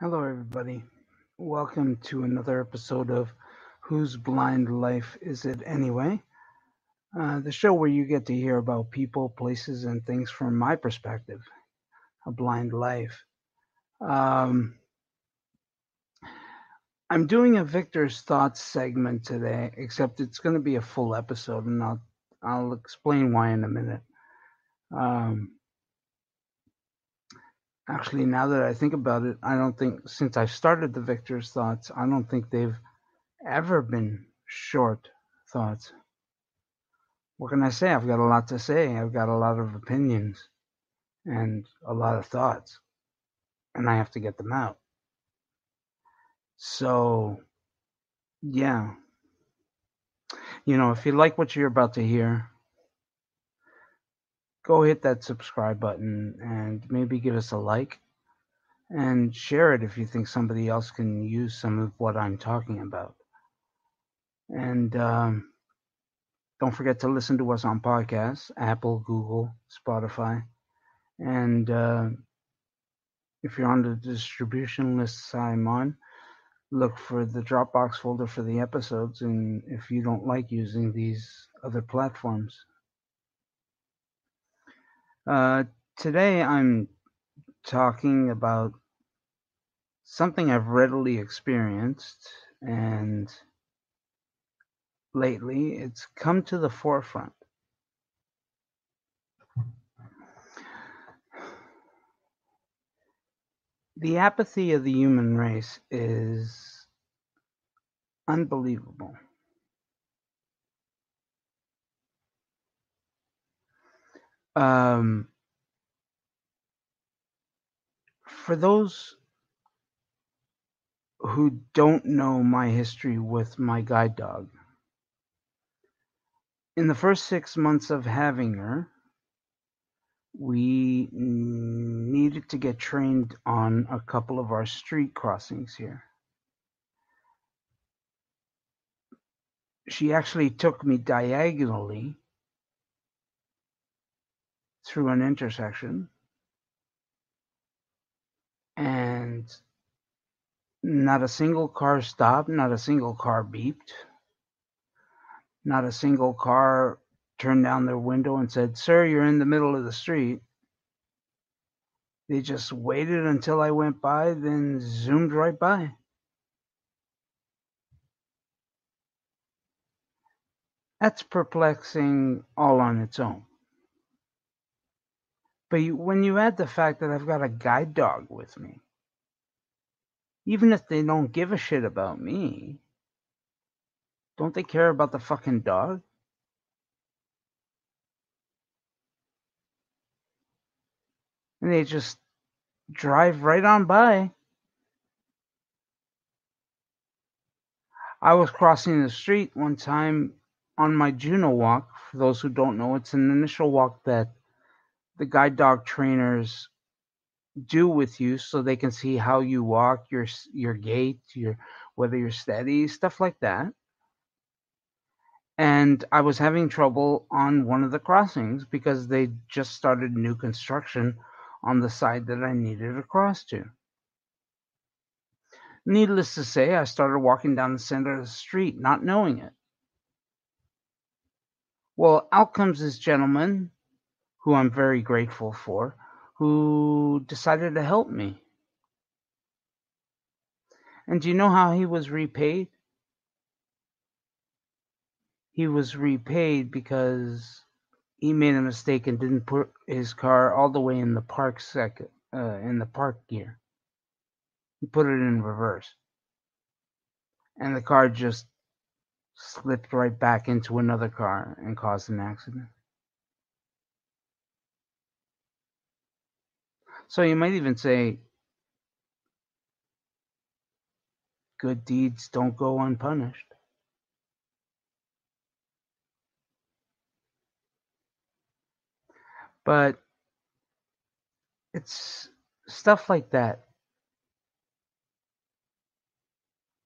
Hello, everybody. Welcome to another episode of Whose Blind Life Is It Anyway? Uh, the show where you get to hear about people, places, and things from my perspective, a blind life. Um, I'm doing a Victor's Thoughts segment today, except it's going to be a full episode, and I'll I'll explain why in a minute. Um, actually, now that I think about it, I don't think since I started the Victor's Thoughts, I don't think they've ever been short thoughts. What can I say? I've got a lot to say. I've got a lot of opinions and a lot of thoughts, and I have to get them out. So, yeah, you know, if you like what you're about to hear, go hit that subscribe button and maybe give us a like and share it if you think somebody else can use some of what I'm talking about. And um, don't forget to listen to us on podcasts Apple, Google, Spotify. And uh, if you're on the distribution lists I'm on, look for the Dropbox folder for the episodes. And if you don't like using these other platforms, uh, today I'm talking about something I've readily experienced and lately it's come to the forefront. The apathy of the human race is unbelievable. Um, for those who don't know my history with my guide dog, in the first six months of having her, we needed to get trained on a couple of our street crossings here. She actually took me diagonally through an intersection and not a single car stopped, not a single car beeped, not a single car turned down their window and said, Sir, you're in the middle of the street. They just waited until I went by, then zoomed right by. That's perplexing all on its own. But when you add the fact that I've got a guide dog with me, even if they don't give a shit about me, don't they care about the fucking dog? And they just drive right on by. I was crossing the street one time on my Juno walk. For those who don't know, it's an initial walk that the guide dog trainers do with you so they can see how you walk, your your gait, your whether you're steady, stuff like that. And I was having trouble on one of the crossings because they just started new construction on the side that I needed to cross to. Needless to say, I started walking down the center of the street, not knowing it. Well, out comes this gentleman, who I'm very grateful for, who decided to help me. And do you know how he was repaid? He was repaid because he made a mistake and didn't put his car all the way in the park second, uh, in the park gear. He put it in reverse, and the car just slipped right back into another car and caused an accident. So you might even say, good deeds don't go unpunished. But it's stuff like that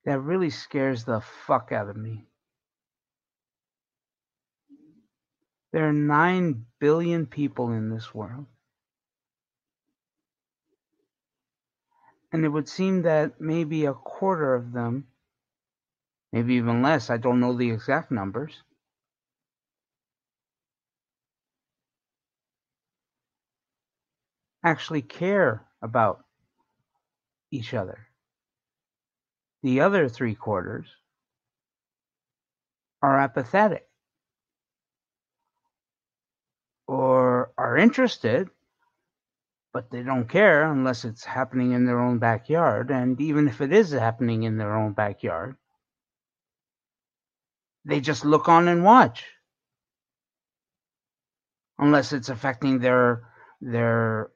that really scares the fuck out of me. There are 9 billion people in this world. And it would seem that maybe a quarter of them, maybe even less, I don't know the exact numbers, actually care about each other. The other three quarters are apathetic or are interested, but they don't care unless it's happening in their own backyard. And even if it is happening in their own backyard, they just look on and watch unless it's affecting their their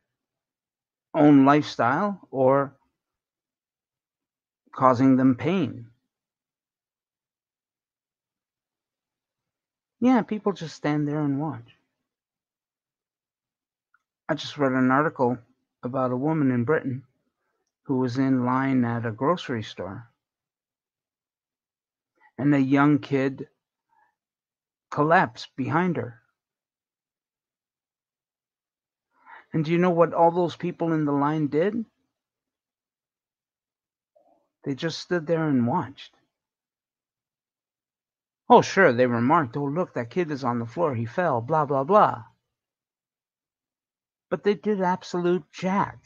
own lifestyle or causing them pain. Yeah, people just stand there and watch. I just read an article about a woman in Britain who was in line at a grocery store and a young kid collapsed behind her. And do you know what all those people in the line did? They just stood there and watched. Oh, sure, they remarked, oh, look, that kid is on the floor. He fell, blah, blah, blah. But they did absolute jack.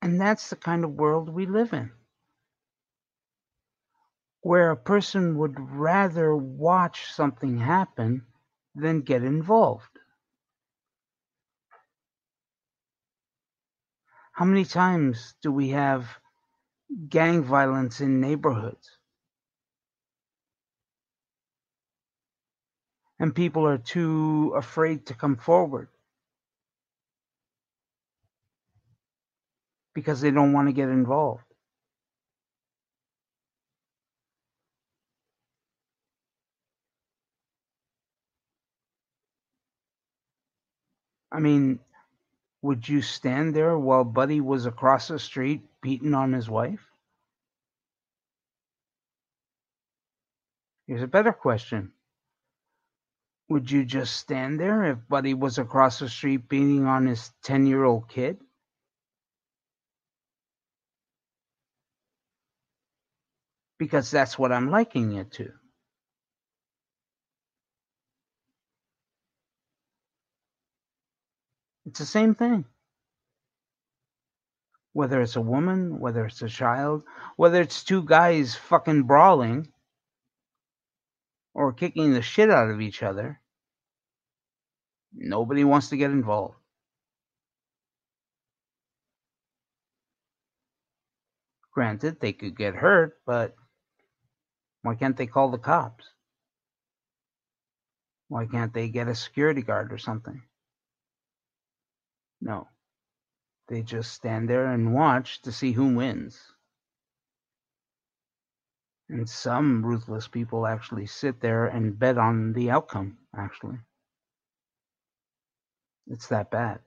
And that's the kind of world we live in, where a person would rather watch something happen than get involved. How many times do we have gang violence in neighborhoods? And people are too afraid to come forward because they don't want to get involved. I mean, would you stand there while Buddy was across the street beating on his wife? Here's a better question. Would you just stand there if Buddy was across the street beating on his 10 year old kid? Because that's what I'm liking it to. It's the same thing. Whether it's a woman, whether it's a child, whether it's two guys fucking brawling or kicking the shit out of each other, nobody wants to get involved. Granted, they could get hurt, but why can't they call the cops? Why can't they get a security guard or something? No. They just stand there and watch to see who wins. And some ruthless people actually sit there and bet on the outcome, actually. It's that bad.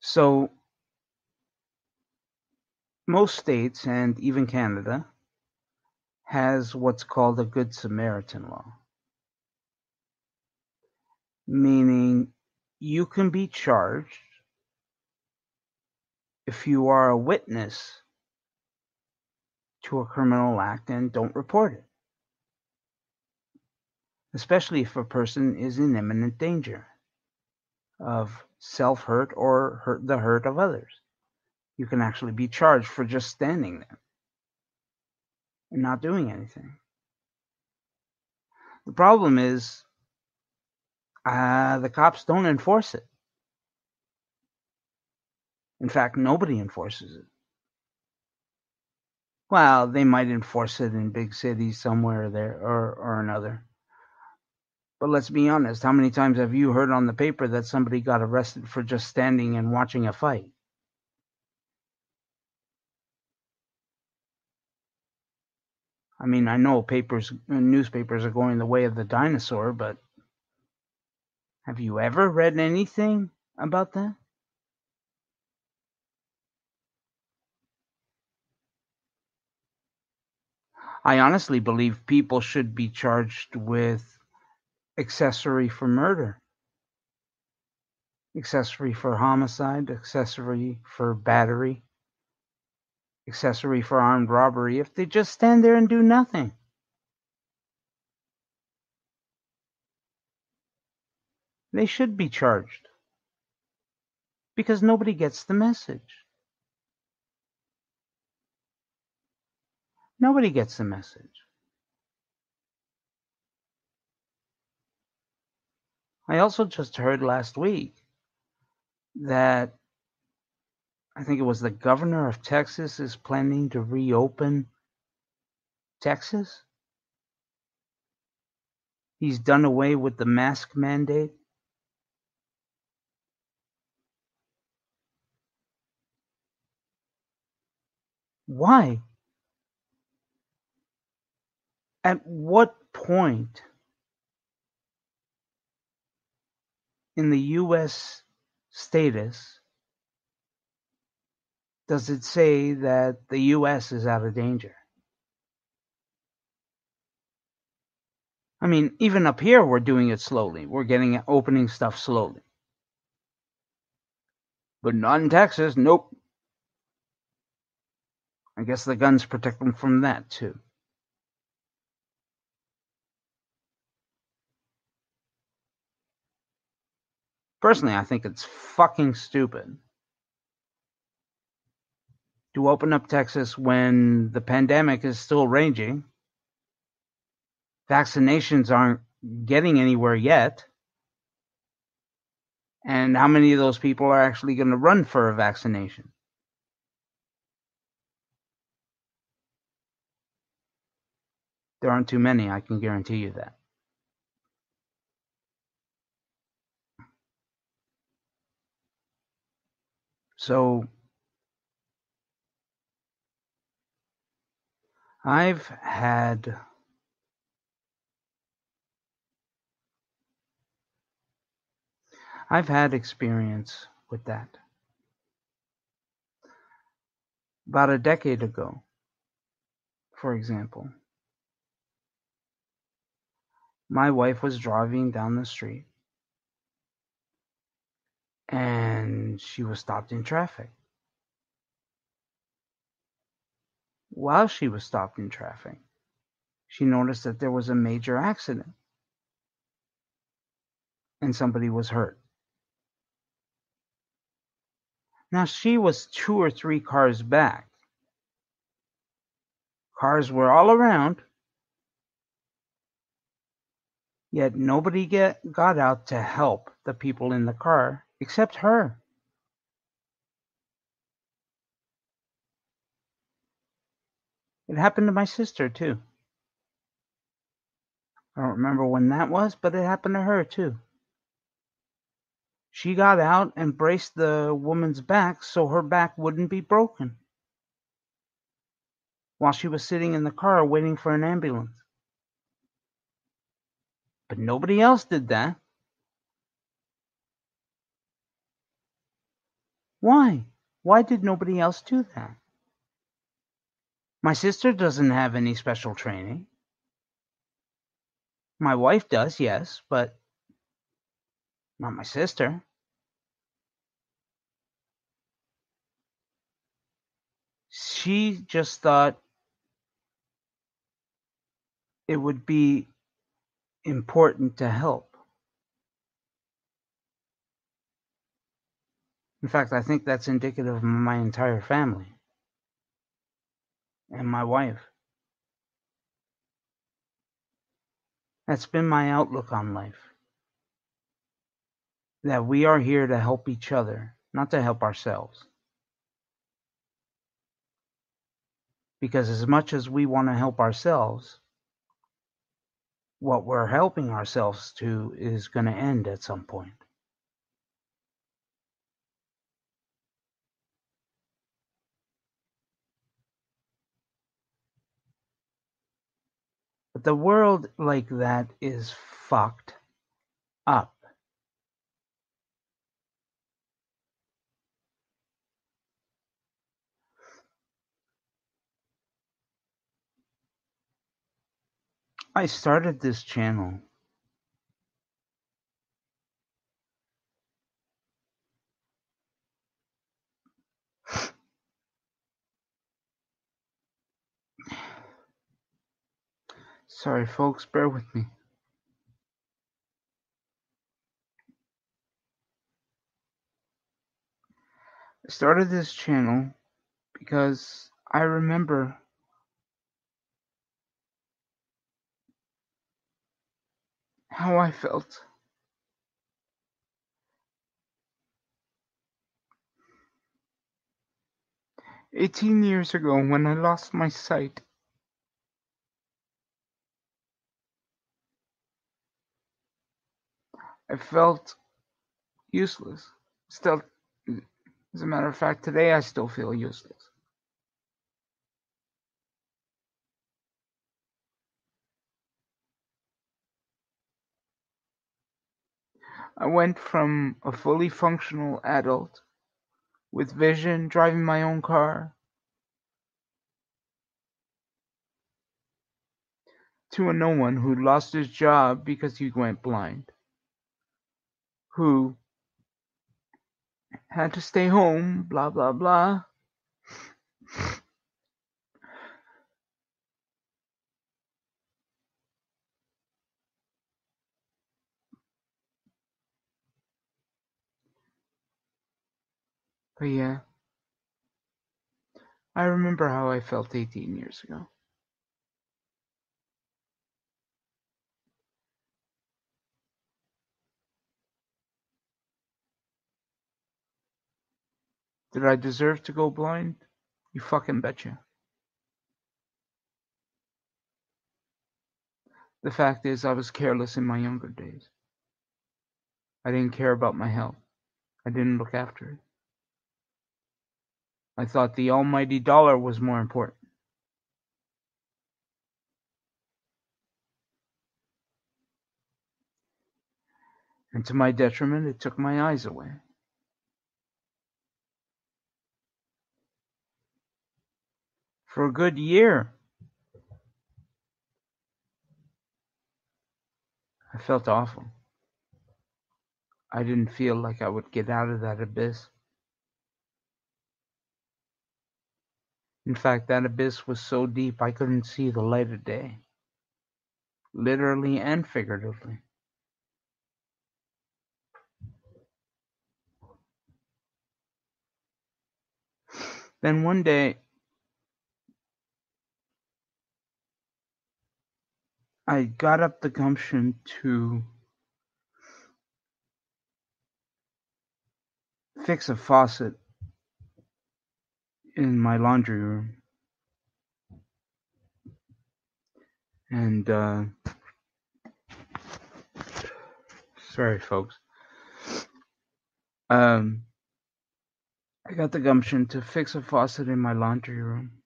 So, most states and even Canada has what's called a Good Samaritan law, meaning you can be charged if you are a witness to a criminal act and don't report it, especially if a person is in imminent danger of self hurt or hurt the hurt of others. You can actually be charged for just standing there and not doing anything. The problem is uh, the cops don't enforce it. In fact, nobody enforces it. Well, they might enforce it in big cities somewhere there or, or another. But let's be honest, how many times have you heard on the paper that somebody got arrested for just standing and watching a fight? I mean, I know papers, uh, newspapers are going the way of the dinosaur, but have you ever read anything about that? I honestly believe people should be charged with accessory for murder, accessory for homicide, accessory for battery, accessory for armed robbery if they just stand there and do nothing. They should be charged because nobody gets the message. Nobody gets the message. I also just heard last week that I think it was the governor of Texas is planning to reopen Texas. He's done away with the mask mandate. Why? At what point in the U.S. status does it say that the U.S. is out of danger? I mean, even up here, we're doing it slowly. We're getting opening stuff slowly. But not in Texas. Nope. I guess the guns protect them from that, too. Personally, I think it's fucking stupid to open up Texas when the pandemic is still raging. Vaccinations aren't getting anywhere yet. And how many of those people are actually going to run for a vaccination? There aren't too many, I can guarantee you that. So I've had I've had experience with that. About a decade ago, for example, my wife was driving down the street and she was stopped in traffic. While she was stopped in traffic, she noticed that there was a major accident and somebody was hurt. Now she was two or three cars back. Cars were all around, yet nobody get, got out to help the people in the car except her. It happened to my sister, too. I don't remember when that was, but it happened to her, too. She got out and braced the woman's back so her back wouldn't be broken while she was sitting in the car waiting for an ambulance. But nobody else did that. Why? Why did nobody else do that? My sister doesn't have any special training. My wife does, yes, but not my sister. She just thought it would be important to help. In fact, I think that's indicative of my entire family and my wife. That's been my outlook on life. That we are here to help each other, not to help ourselves. Because as much as we want to help ourselves, what we're helping ourselves to is going to end at some point. The world like that is fucked up. I started this channel Sorry folks, bear with me. I started this channel because I remember how I felt. Eighteen years ago when I lost my sight. I felt useless. Still, as a matter of fact, today I still feel useless. I went from a fully functional adult with vision, driving my own car, to a no one who lost his job because he went blind, who had to stay home, blah, blah, blah. But yeah, I remember how I felt 18 years ago. Did I deserve to go blind? You fucking betcha. The fact is, I was careless in my younger days. I didn't care about my health. I didn't look after it. I thought the almighty dollar was more important. And to my detriment, it took my eyes away. For a good year, I felt awful. I didn't feel like I would get out of that abyss. In fact, that abyss was so deep I couldn't see the light of day, literally and figuratively. Then one day, I got up the gumption to fix a faucet in my laundry room. And, uh, sorry, folks. Um, I got the gumption to fix a faucet in my laundry room.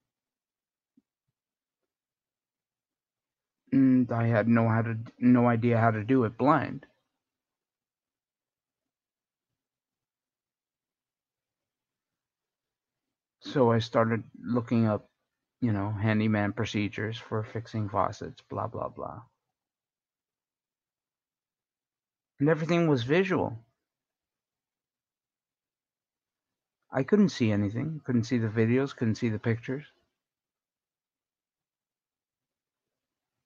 And I had no how to no idea how to do it blind. So I started looking up, you know, handyman procedures for fixing faucets, blah blah blah. And everything was visual. I couldn't see anything, couldn't see the videos, couldn't see the pictures.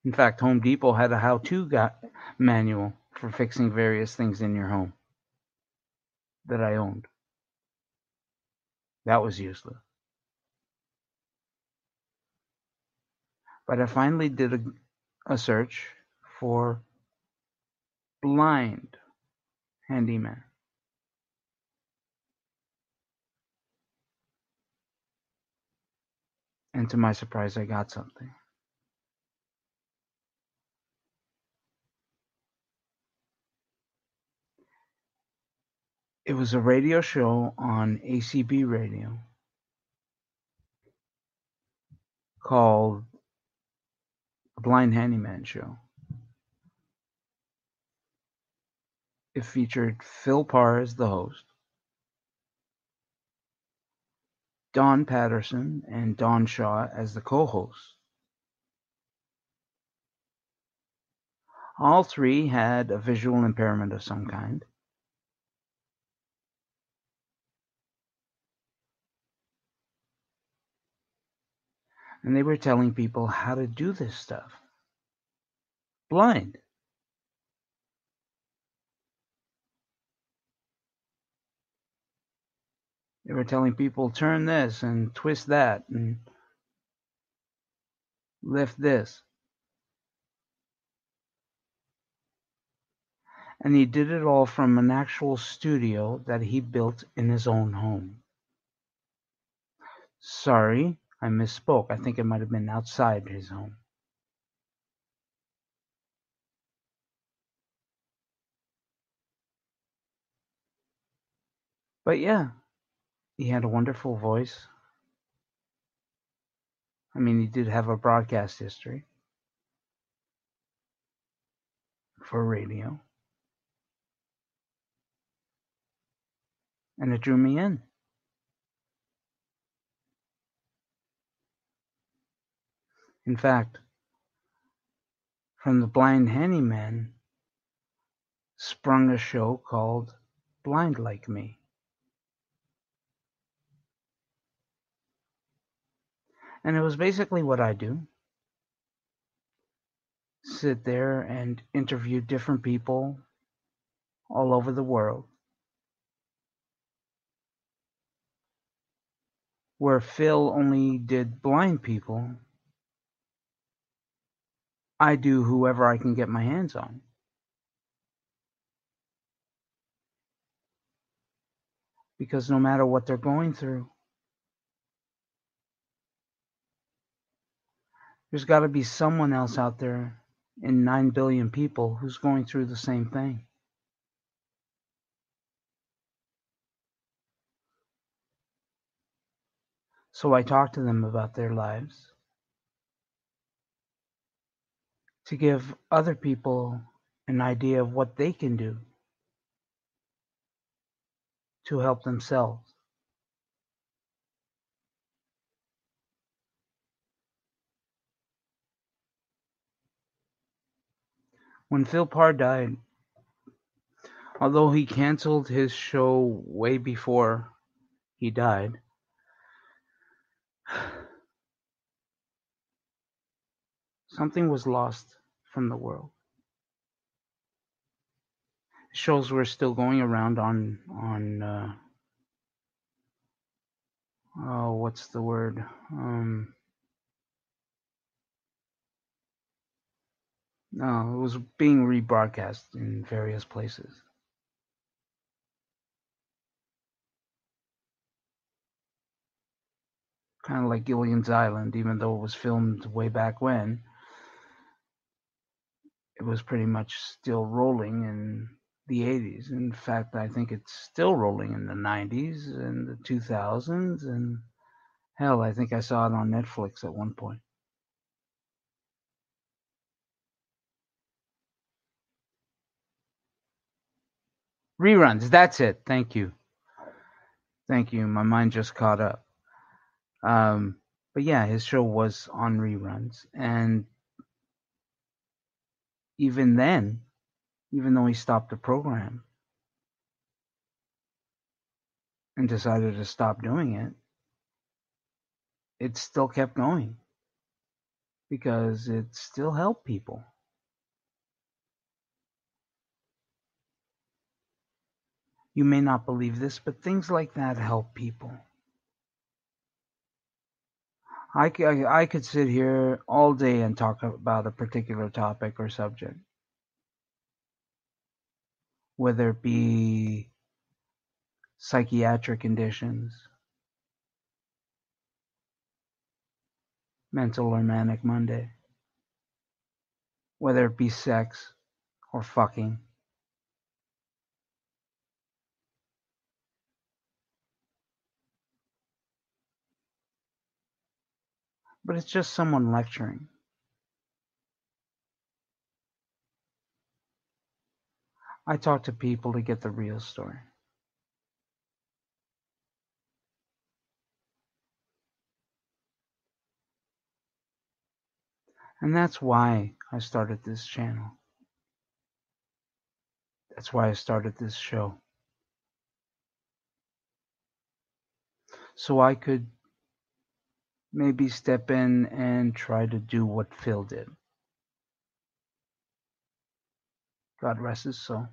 In fact, Home Depot had a how-to manual for fixing various things in your home that I owned. That was useless. But I finally did a, a search for blind handyman. And to my surprise, I got something. It was a radio show on ACB radio called The Blind Handyman Show. It featured Phil Parr as the host, Don Patterson and Don Shaw as the co-hosts. All three had a visual impairment of some kind. And they were telling people how to do this stuff. Blind. They were telling people turn this and twist that and lift this. And he did it all from an actual studio that he built in his own home. Sorry, I misspoke. I think it might have been outside his home. But yeah, he had a wonderful voice. I mean, he did have a broadcast history for radio. And it drew me in. In fact, from the Blind Handyman sprung a show called Blind Like Me. And it was basically what I do sit there and interview different people all over the world. Where Phil only did blind people, I do whoever I can get my hands on. Because no matter what they're going through, There's got to be someone else out there in 9 billion people who's going through the same thing. So I talk to them about their lives to give other people an idea of what they can do to help themselves. When Phil Parr died, although he canceled his show way before he died, something was lost from the world. Shows were still going around on on uh, oh what's the word um, No, it was being rebroadcast in various places. Kind of like Gilligan's Island, even though it was filmed way back when, it was pretty much still rolling in the 80s. In fact, I think it's still rolling in the 90s and the 2000s, and hell, I think I saw it on Netflix at one point. Reruns. That's it. Thank you. Thank you. My mind just caught up. Um, but yeah, his show was on reruns, and even then, even though he stopped the program and decided to stop doing it, it still kept going because it still helped people. You may not believe this, but things like that help people. I, I, I could sit here all day and talk about a particular topic or subject, whether it be psychiatric conditions, mental or manic Monday, whether it be sex or fucking but it's just someone lecturing. I talk to people to get the real story. And that's why I started this channel. That's why I started this show. So I could maybe step in and try to do what Phil did. God rest his soul.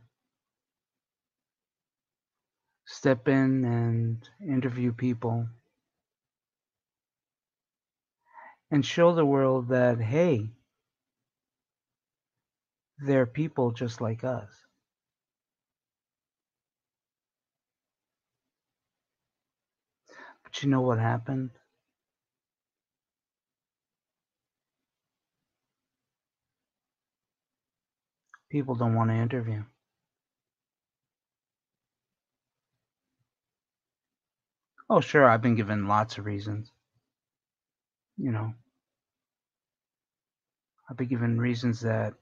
Step in and interview people and show the world that, hey, they're people just like us. But you know what happened? People don't want to interview. Oh, sure, I've been given lots of reasons. You know, I've been given reasons that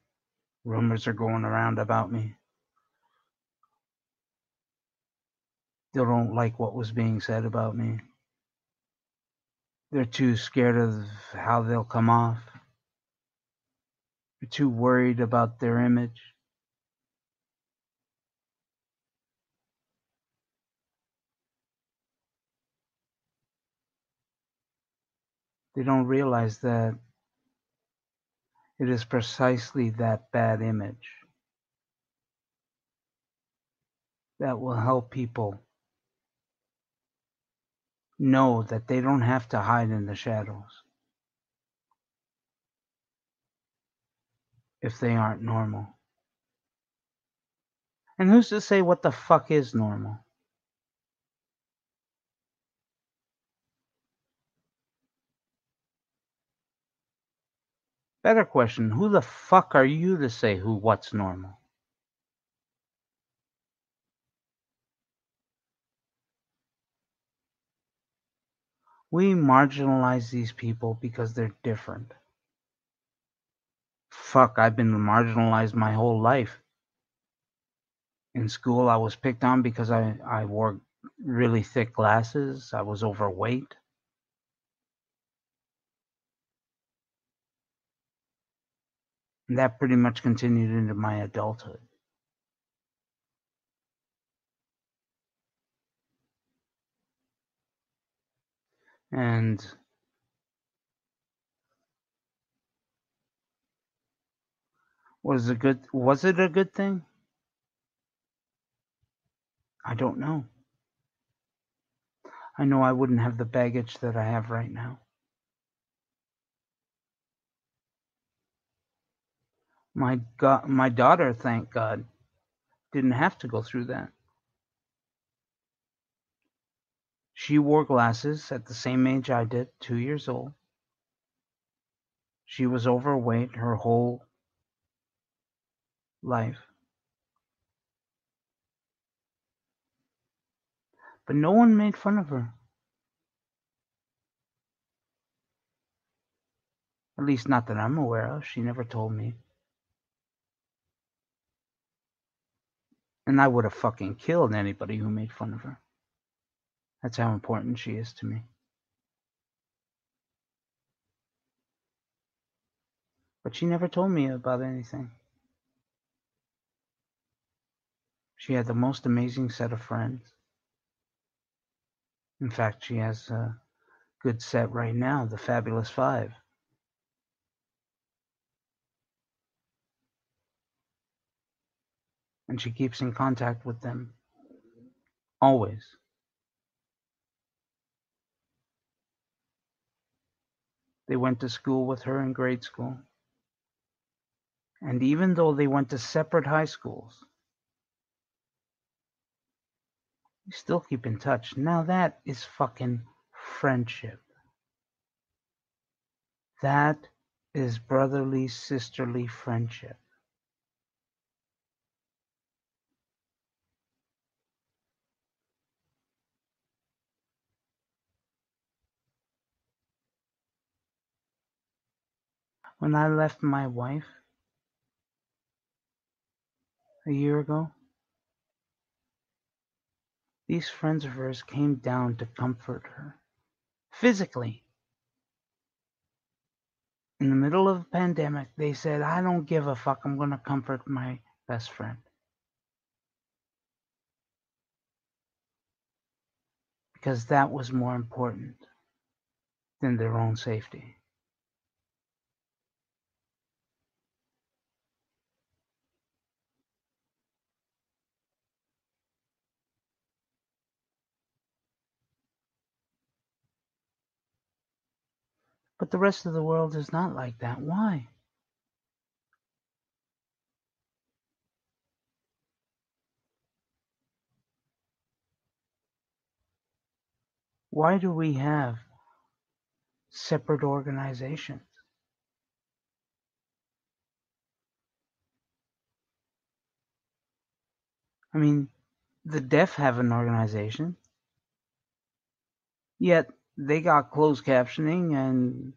rumors are going around about me. They don't like what was being said about me. They're too scared of how they'll come off. They're too worried about their image. They don't realize that it is precisely that bad image that will help people know that they don't have to hide in the shadows if they aren't normal. And who's to say what the fuck is normal? Better question, who the fuck are you to say who what's normal? We marginalize these people because they're different. Fuck, I've been marginalized my whole life. In school, I was picked on because I, I wore really thick glasses. I was overweight. And that pretty much continued into my adulthood. And was it good was it a good thing? I don't know. I know I wouldn't have the baggage that I have right now. My God, my daughter, thank God, didn't have to go through that. She wore glasses at the same age I did, two years old. She was overweight her whole life. But no one made fun of her. At least not that I'm aware of. She never told me. And I would have fucking killed anybody who made fun of her. That's how important she is to me. But she never told me about anything. She had the most amazing set of friends. In fact, she has a good set right now, the Fabulous Five. And she keeps in contact with them always. They went to school with her in grade school. And even though they went to separate high schools, we still keep in touch. Now that is fucking friendship. That is brotherly, sisterly friendship. When I left my wife a year ago, these friends of hers came down to comfort her, physically. In the middle of a pandemic, they said, I don't give a fuck. I'm going to comfort my best friend. Because that was more important than their own safety. But the rest of the world is not like that. Why? Why do we have separate organizations? I mean, the deaf have an organization, yet they got closed captioning and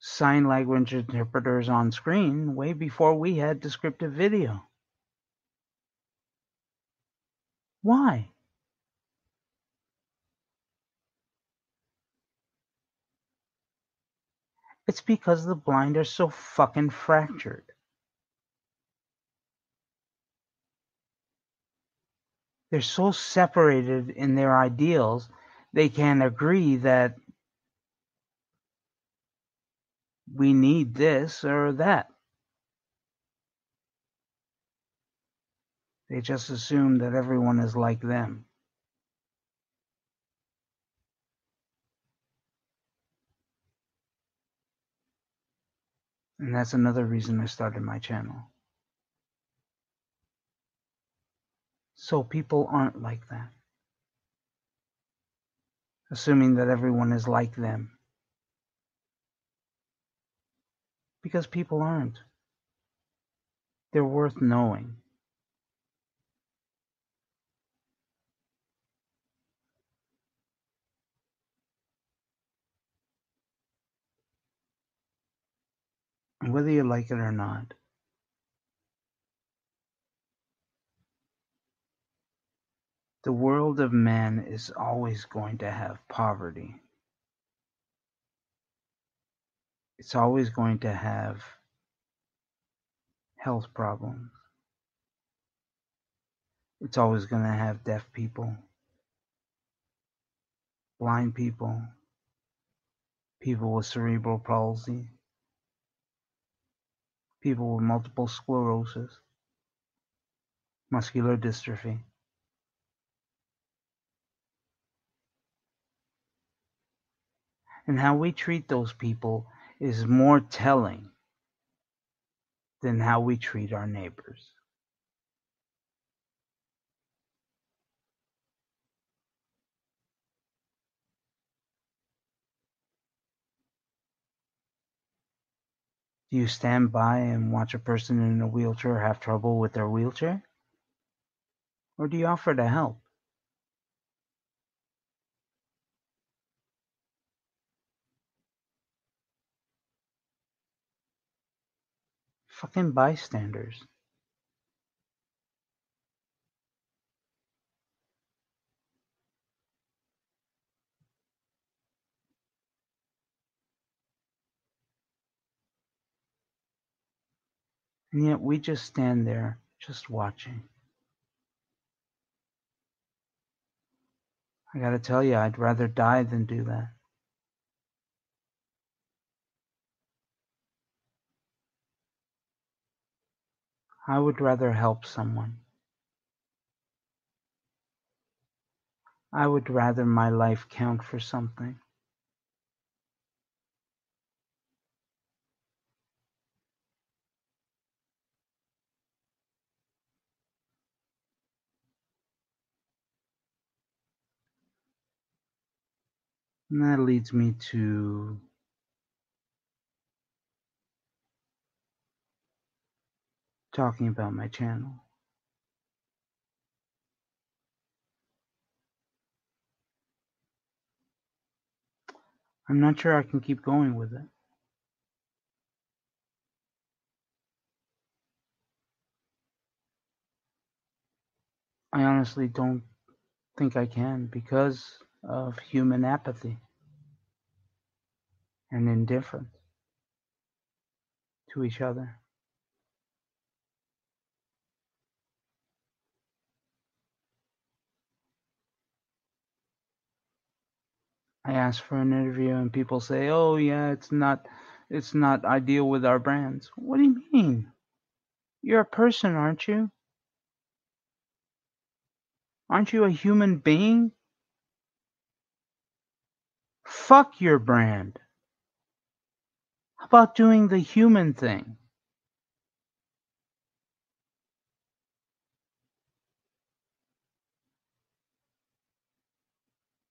sign language interpreters on screen way before we had descriptive video. Why? It's because the blind are so fucking fractured. They're so separated in their ideals, they can't agree that we need this or that. They just assume that everyone is like them. And that's another reason I started my channel. So people aren't like that. Assuming that everyone is like them. Because people aren't. They're worth knowing. whether you like it or not. The world of man is always going to have poverty. It's always going to have health problems. It's always going to have deaf people, blind people, people with cerebral palsy, people with multiple sclerosis, muscular dystrophy. And how we treat those people is more telling than how we treat our neighbors. Do you stand by and watch a person in a wheelchair have trouble with their wheelchair? Or do you offer to help? Fucking bystanders. And yet we just stand there, just watching. I gotta tell you, I'd rather die than do that. I would rather help someone. I would rather my life count for something. And that leads me to talking about my channel. I'm not sure I can keep going with it. I honestly don't think I can because of human apathy and indifference to each other. I ask for an interview and people say, "Oh yeah, it's not it's not ideal with our brands." What do you mean? You're a person, aren't you? Aren't you a human being? Fuck your brand. How about doing the human thing?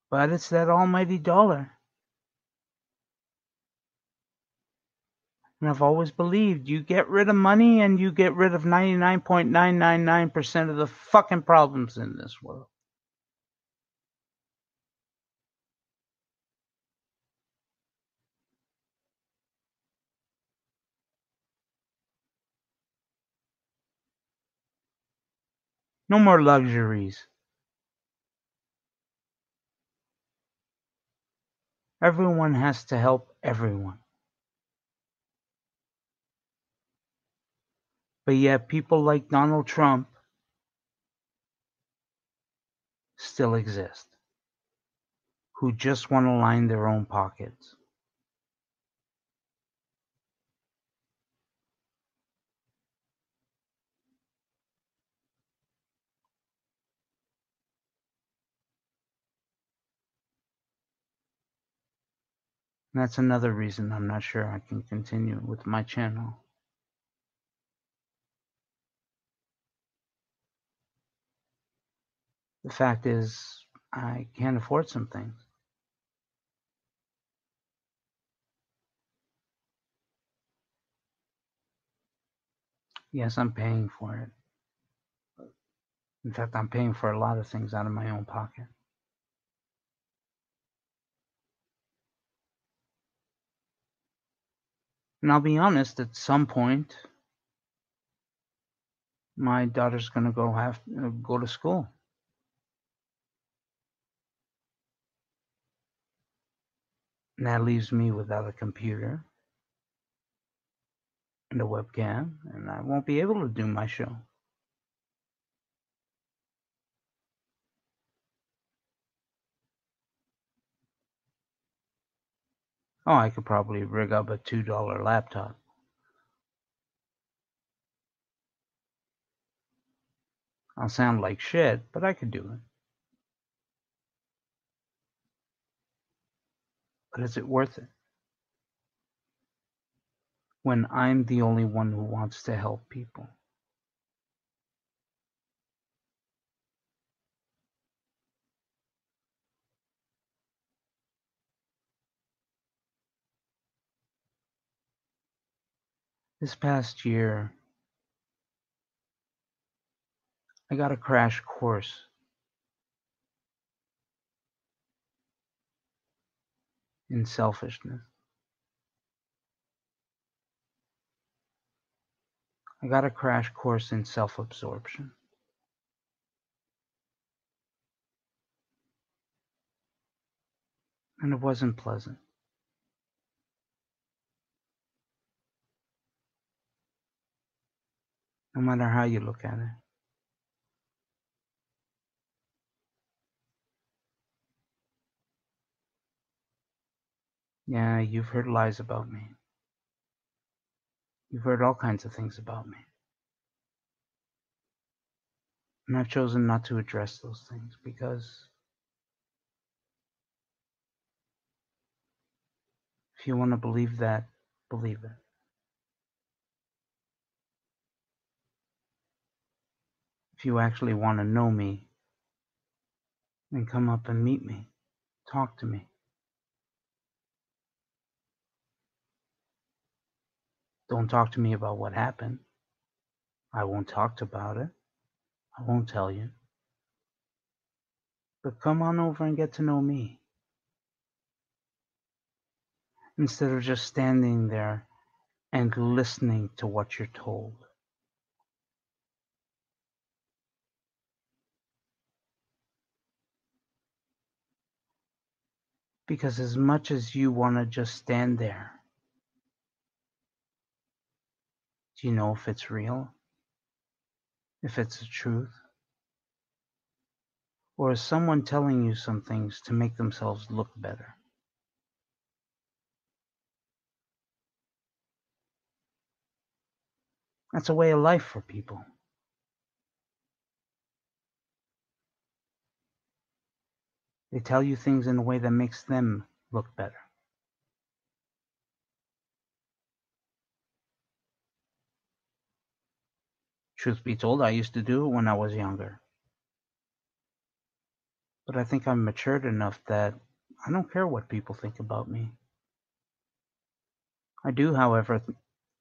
But it's that almighty dollar. And I've always believed you get rid of money and you get rid of 99.999% of the fucking problems in this world. No more luxuries. Everyone has to help everyone. But yet, people like Donald Trump still exist who just want to line their own pockets. That's another reason I'm not sure I can continue with my channel. The fact is, I can't afford some things. Yes, I'm paying for it. In fact, I'm paying for a lot of things out of my own pocket. And I'll be honest, at some point, my daughter's going to go have uh, go to school. And that leaves me without a computer and a webcam, and I won't be able to do my show. Oh, I could probably rig up a $2 laptop. I'll sound like shit, but I could do it. But is it worth it? When I'm the only one who wants to help people. This past year, I got a crash course in selfishness. I got a crash course in self absorption. And it wasn't pleasant. No matter how you look at it. Yeah, you've heard lies about me. You've heard all kinds of things about me. And I've chosen not to address those things because if you want to believe that, believe it. If you actually want to know me, then come up and meet me. Talk to me. Don't talk to me about what happened. I won't talk about it. I won't tell you. But come on over and get to know me. Instead of just standing there and listening to what you're told. Because as much as you wanna just stand there, do you know if it's real? If it's the truth? Or is someone telling you some things to make themselves look better? That's a way of life for people. They tell you things in a way that makes them look better. Truth be told, I used to do it when I was younger. But I think I'm matured enough that I don't care what people think about me. I do, however,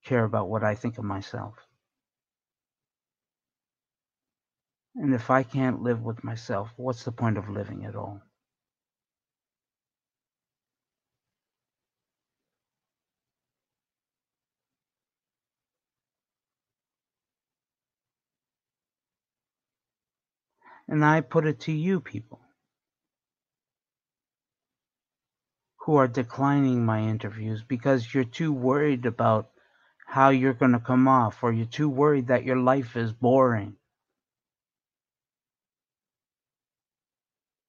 care about what I think of myself. And if I can't live with myself, what's the point of living at all? And I put it to you people who are declining my interviews because you're too worried about how you're going to come off or you're too worried that your life is boring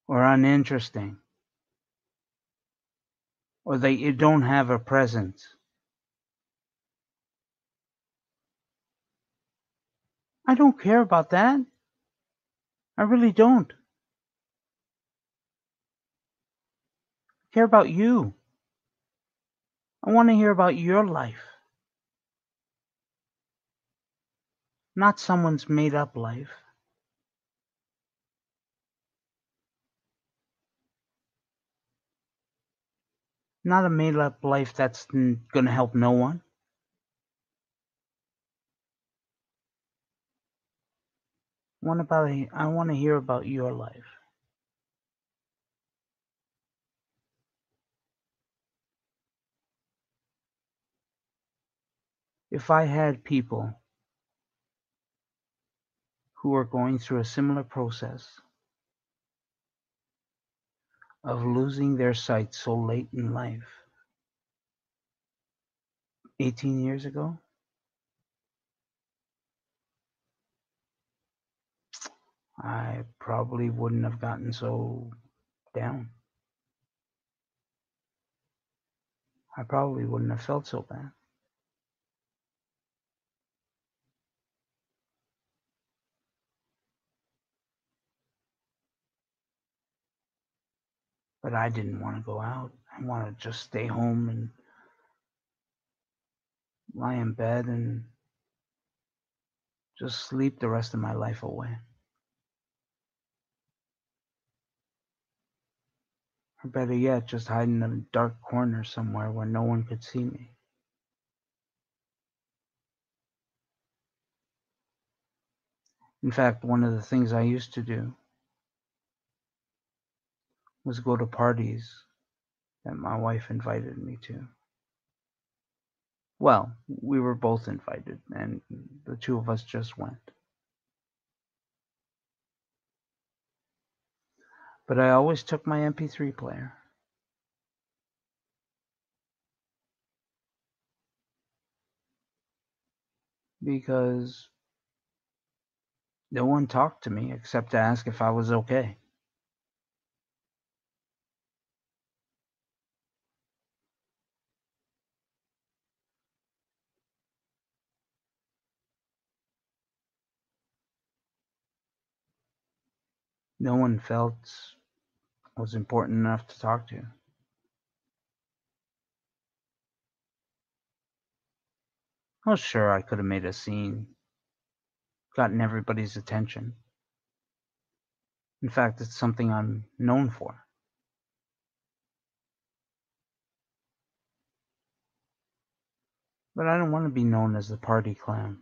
or uninteresting or that you don't have a presence. I don't care about that. I really don't. I care about you. I want to hear about your life. Not someone's made up life. Not a made up life that's going to help no one. What about I want to hear about your life. If I had people who are going through a similar process of losing their sight so late in life, 18 years ago, I probably wouldn't have gotten so down. I probably wouldn't have felt so bad. But I didn't want to go out. I wanted to just stay home and lie in bed and just sleep the rest of my life away. Or better yet, just hide in a dark corner somewhere where no one could see me. In fact, one of the things I used to do was go to parties that my wife invited me to. Well, we were both invited, and the two of us just went. But I always took my MP3 player. Because no one talked to me except to ask if I was okay. No one felt was important enough to talk to. Well, sure, I could have made a scene, gotten everybody's attention. In fact, it's something I'm known for. But I don't want to be known as the party clown.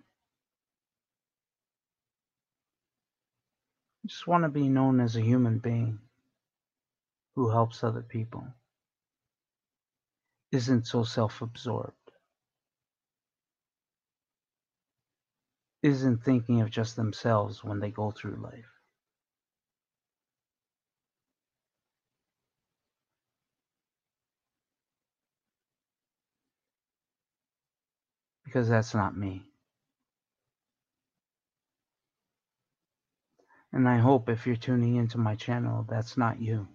I just want to be known as a human being who helps other people, isn't so self absorbed, isn't thinking of just themselves when they go through life. Because that's not me. And I hope if you're tuning into my channel, that's not you.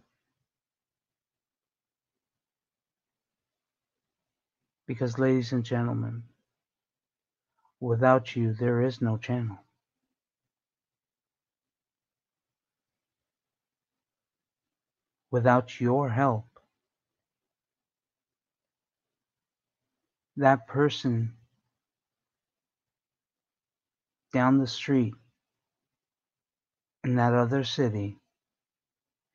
Because, ladies and gentlemen, Without you, there is no channel. Without your help, that person down the street in that other city,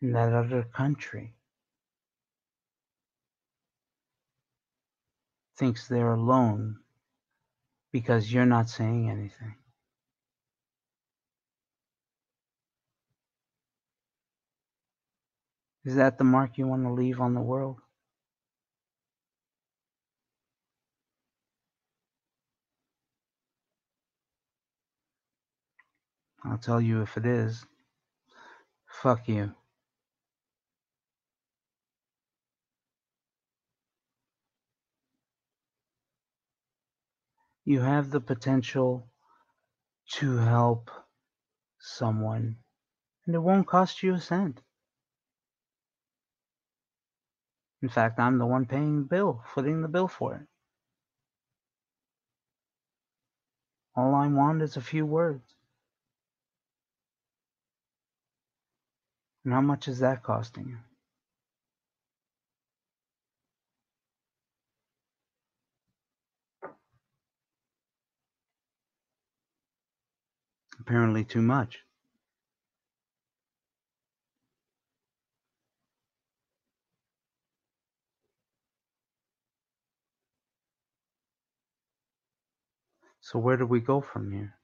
in that other country, thinks they're alone because you're not saying anything. Is that the mark you want to leave on the world? I'll tell you if it is. Fuck you. You have the potential to help someone, and it won't cost you a cent. In fact, I'm the one paying the bill, footing the bill for it. All I want is a few words. And how much is that costing you? Apparently too much. So where do we go from here?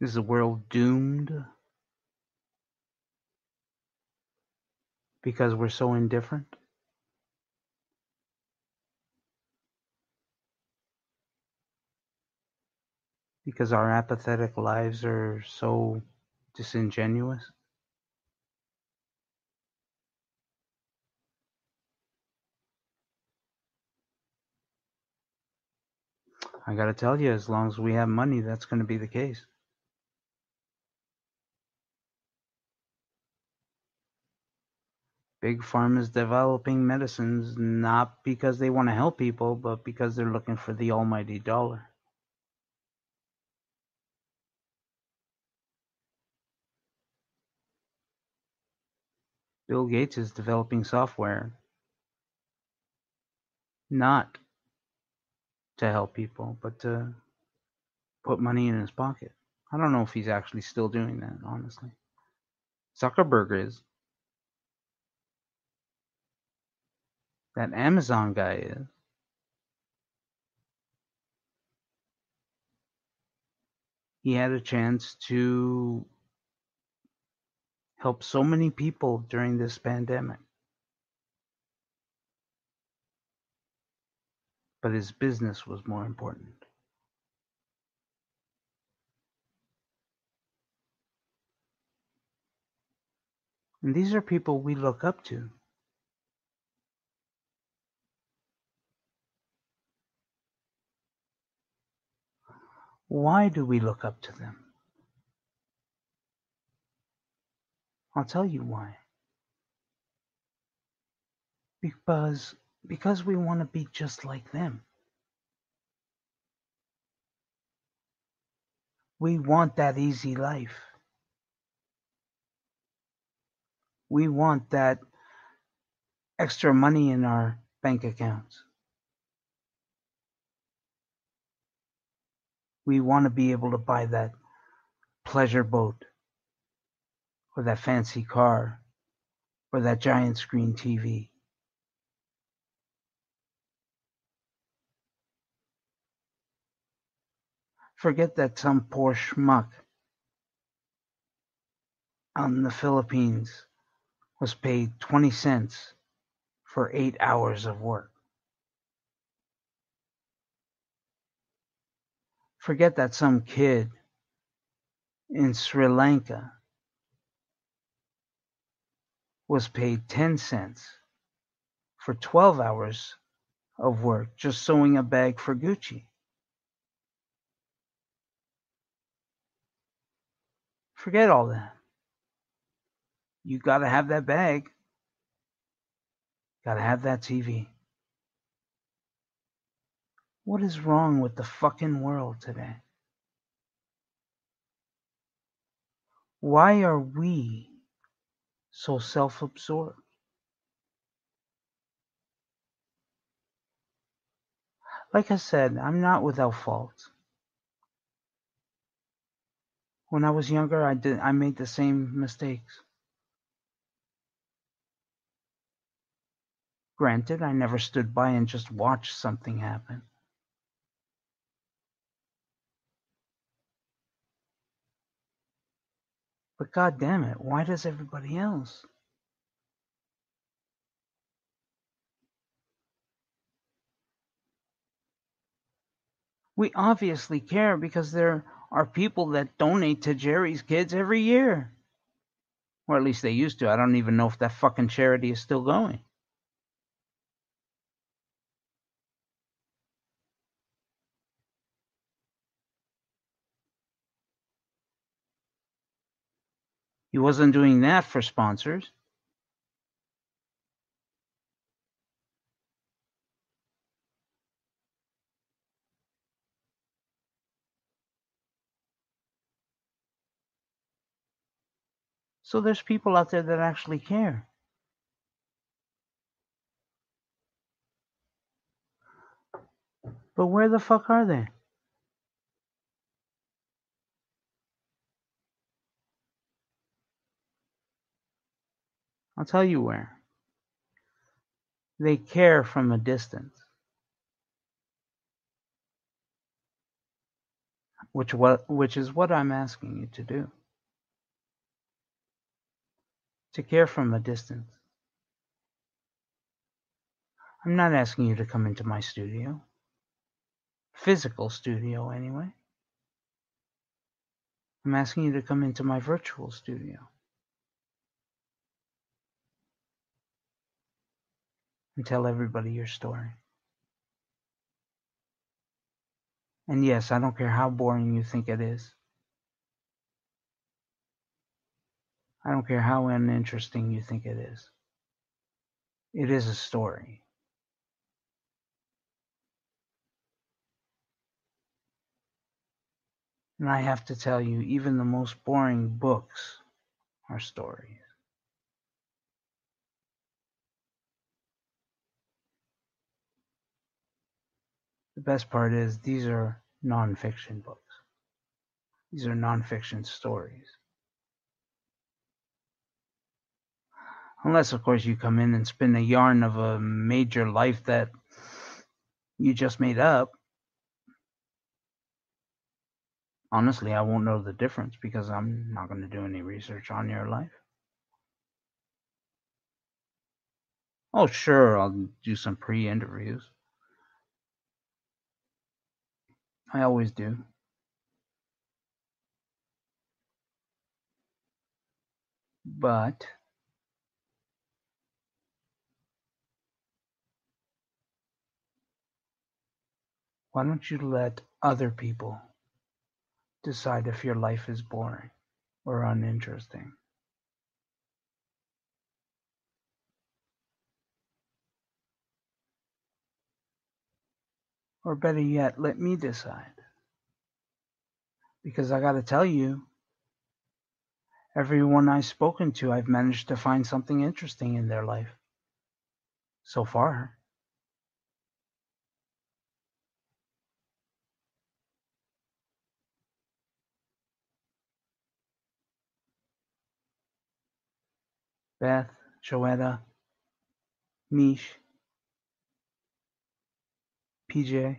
Is the world doomed because we're so indifferent? Because our apathetic lives are so disingenuous? I gotta tell you, as long as we have money, that's gonna be the case. Big Pharma is developing medicines not because they want to help people, but because they're looking for the almighty dollar. Bill Gates is developing software not to help people, but to put money in his pocket. I don't know if he's actually still doing that, honestly. Zuckerberg is. That Amazon guy is. He had a chance to help so many people during this pandemic. But his business was more important. And these are people we look up to. Why do we look up to them? I'll tell you why. Because because we want to be just like them. We want that easy life. We want that extra money in our bank accounts. We want to be able to buy that pleasure boat or that fancy car or that giant screen TV. Forget that some poor schmuck out in the Philippines was paid 20 cents for eight hours of work. Forget that some kid in Sri Lanka was paid 10 cents for 12 hours of work just sewing a bag for Gucci. Forget all that. You got to have that bag. Got to have that TV. What is wrong with the fucking world today? Why are we so self absorbed? Like I said, I'm not without fault. When I was younger, I did I made the same mistakes. Granted, I never stood by and just watched something happen. But god damn it, why does everybody else? We obviously care because there are people that donate to Jerry's Kids every year. Or at least they used to. I don't even know if that fucking charity is still going. He wasn't doing that for sponsors. So there's people out there that actually care. But where the fuck are they? I'll tell you where. They care from a distance. Which what which is what I'm asking you to do. To care from a distance. I'm not asking you to come into my studio. Physical studio anyway. I'm asking you to come into my virtual studio. And tell everybody your story. And yes, I don't care how boring you think it is. I don't care how uninteresting you think it is. It is a story. And I have to tell you, even the most boring books are stories. The best part is these are nonfiction books. These are nonfiction stories. Unless, of course, you come in and spin a yarn of a major life that you just made up. Honestly, I won't know the difference because I'm not going to do any research on your life. Oh, sure, I'll do some pre interviews. I always do. But why don't you let other people decide if your life is boring or uninteresting? Or better yet, let me decide. Because I got to tell you, everyone I've spoken to, I've managed to find something interesting in their life. So far. Beth, Joetta, Mish, PJ.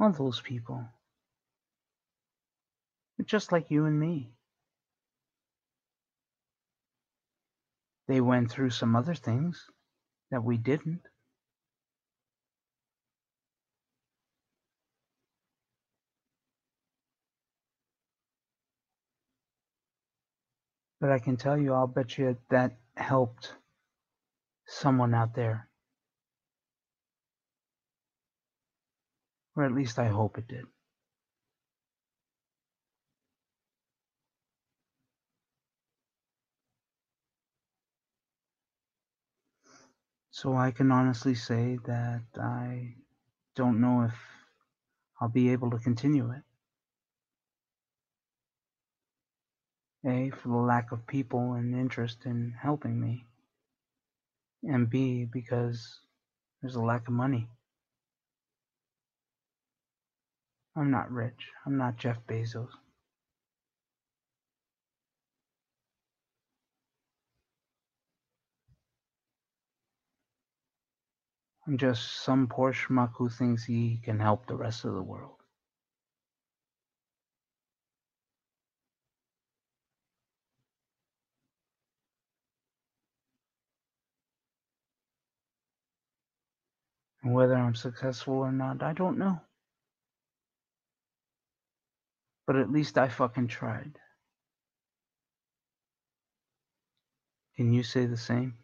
All those people. Just like you and me. They went through some other things that we didn't. But I can tell you, I'll bet you that helped someone out there. Or at least I hope it did. So I can honestly say that I don't know if I'll be able to continue it. A, for the lack of people and interest in helping me. And B, because there's a lack of money. I'm not rich. I'm not Jeff Bezos. I'm just some poor schmuck who thinks he can help the rest of the world. And whether I'm successful or not, I don't know. But at least I fucking tried. Can you say the same?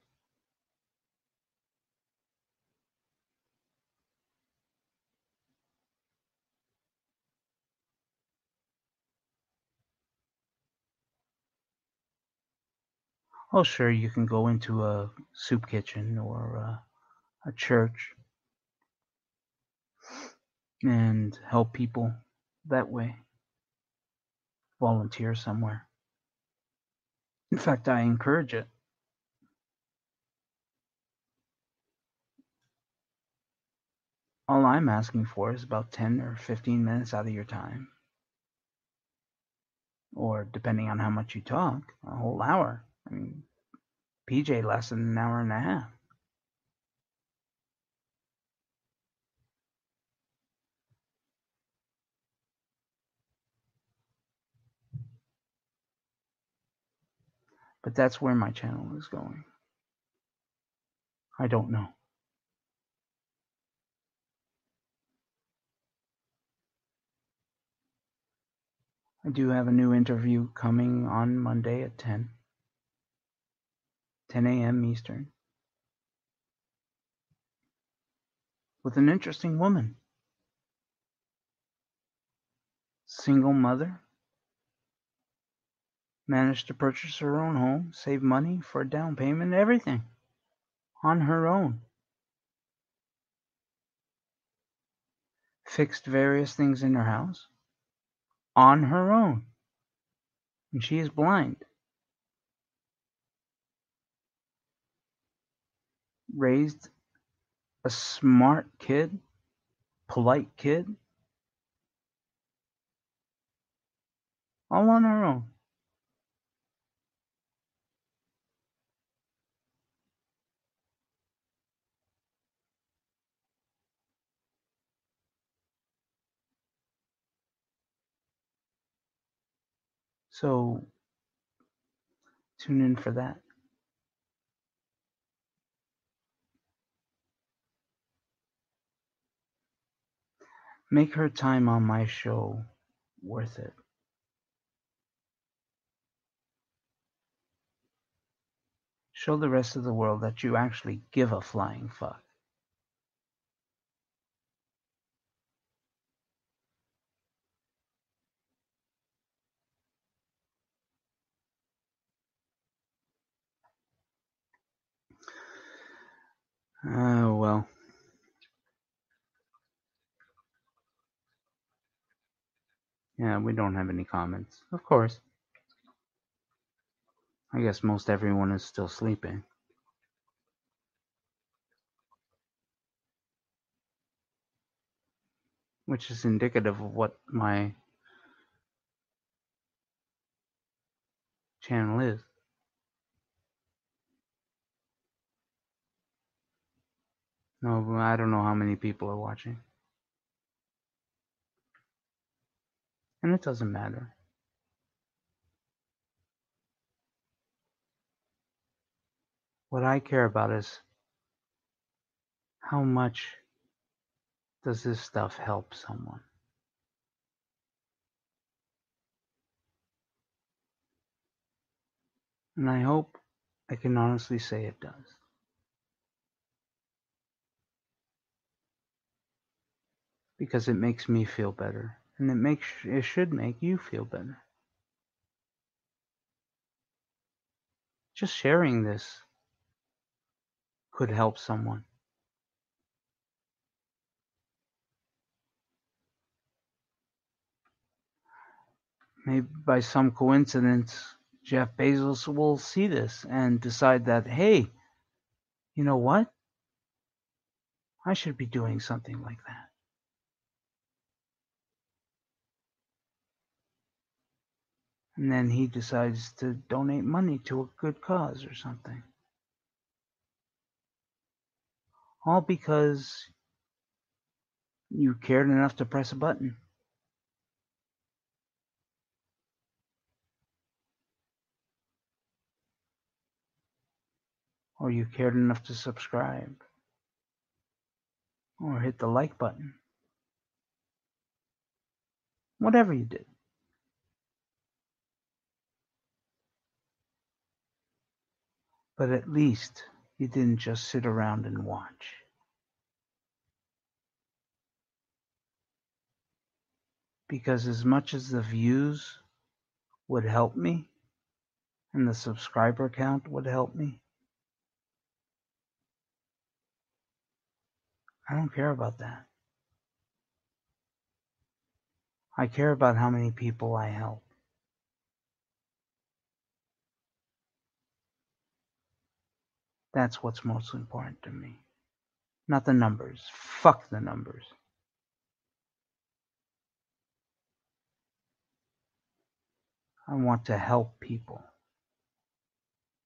Oh, sure, you can go into a soup kitchen or a, a church and help people that way. Volunteer somewhere. In fact, I encourage it. All I'm asking for is about 10 or 15 minutes out of your time. Or, depending on how much you talk, a whole hour. I mean, PJ lasted an hour and a half. But that's where my channel is going. I don't know. I do have a new interview coming on Monday at 10. 10 a.m. Eastern. With an interesting woman. Single mother. Managed to purchase her own home, save money for a down payment, everything. On her own. Fixed various things in her house. On her own. And she is blind. raised a smart kid, polite kid, all on her own. So tune in for that. Make her time on my show worth it. Show the rest of the world that you actually give a flying fuck. Oh, well. Yeah, we don't have any comments. Of course. I guess most everyone is still sleeping. Which is indicative of what my channel is. No, I don't know how many people are watching. And it doesn't matter. What I care about is how much does this stuff help someone? And I hope I can honestly say it does. Because it makes me feel better and it makes it should make you feel better. Just sharing this could help someone. Maybe by some coincidence, Jeff Bezos will see this and decide that, hey, you know what? I should be doing something like that. And then he decides to donate money to a good cause or something. All because you cared enough to press a button. Or you cared enough to subscribe. Or hit the like button. Whatever you did. But at least you didn't just sit around and watch. Because as much as the views would help me and the subscriber count would help me, I don't care about that. I care about how many people I help. That's what's most important to me. Not the numbers. Fuck the numbers. I want to help people.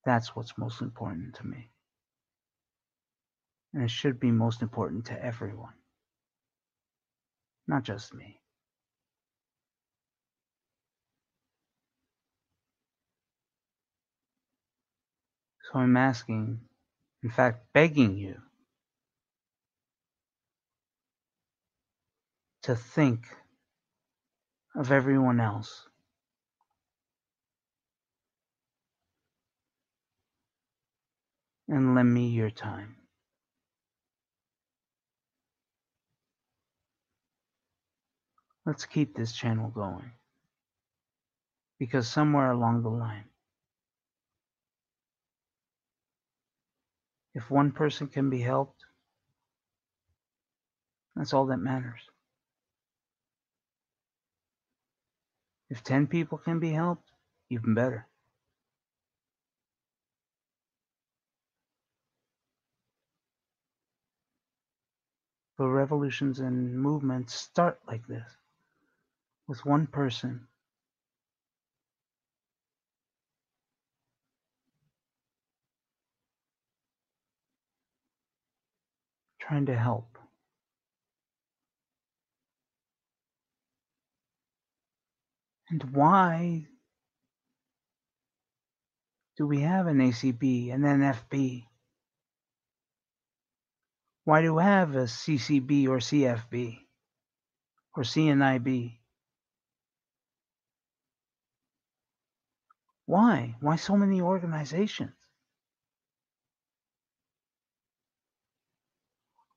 That's what's most important to me. And it should be most important to everyone, not just me. So I'm asking in fact begging you to think of everyone else. And lend me your time. Let's keep this channel going. Because somewhere along the line, If one person can be helped, that's all that matters. If 10 people can be helped, even better. But revolutions and movements start like this with one person trying to help. And why do we have an ACB, and an NFB? Why do we have a CCB or CFB or CNIB? Why? Why so many organizations?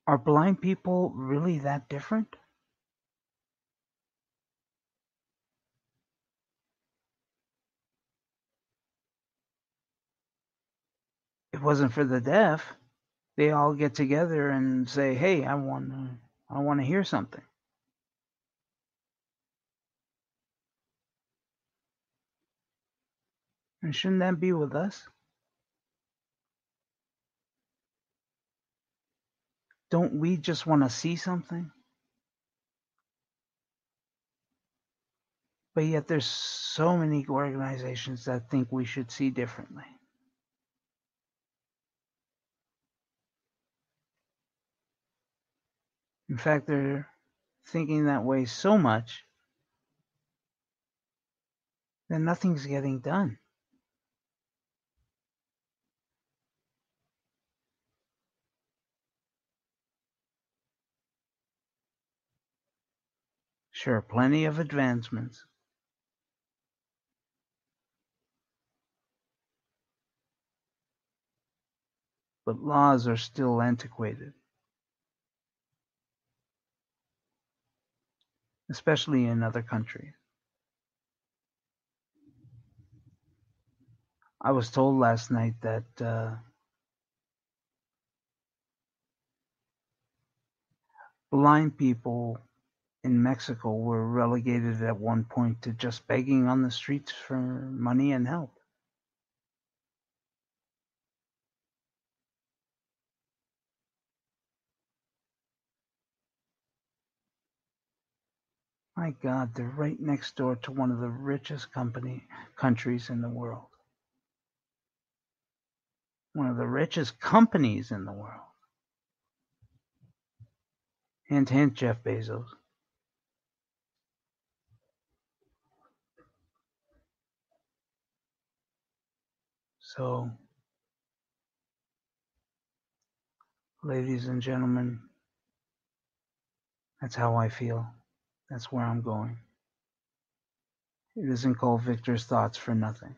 Are blind people really that different? If it wasn't for the deaf, they all get together and say, "Hey, I want to, I want to hear something." And shouldn't that be with us? Don't we just want to see something? But yet there's so many organizations that think we should see differently. In fact, they're thinking that way so much that nothing's getting done. Sure, plenty of advancements. But laws are still antiquated. Especially in other countries. I was told last night that uh, blind people in Mexico were relegated at one point to just begging on the streets for money and help. My God, they're right next door to one of the richest company countries in the world. One of the richest companies in the world. Hint, hint, Jeff Bezos. So, ladies and gentlemen, that's how I feel. That's where I'm going. It isn't called Victor's Thoughts for nothing.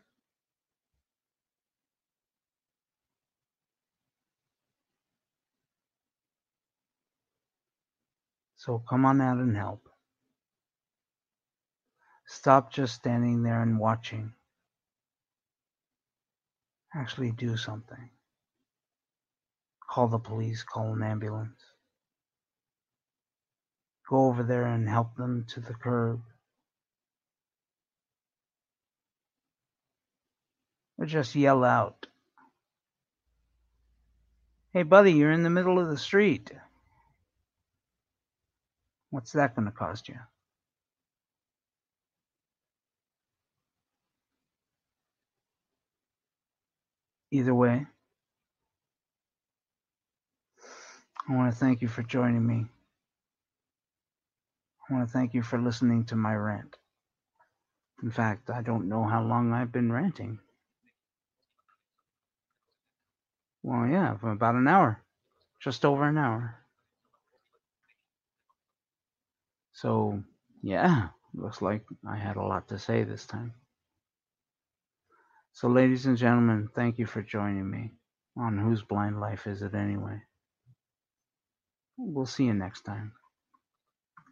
So come on out and help. Stop just standing there and watching. Actually do something. Call the police, call an ambulance. Go over there and help them to the curb. Or just yell out. Hey, buddy, you're in the middle of the street. What's that going to cost you? Either way, I want to thank you for joining me. I want to thank you for listening to my rant. In fact, I don't know how long I've been ranting. Well, yeah, for about an hour. Just over an hour. So, yeah, looks like I had a lot to say this time. So, ladies and gentlemen, thank you for joining me on Whose Blind Life Is It Anyway? We'll see you next time.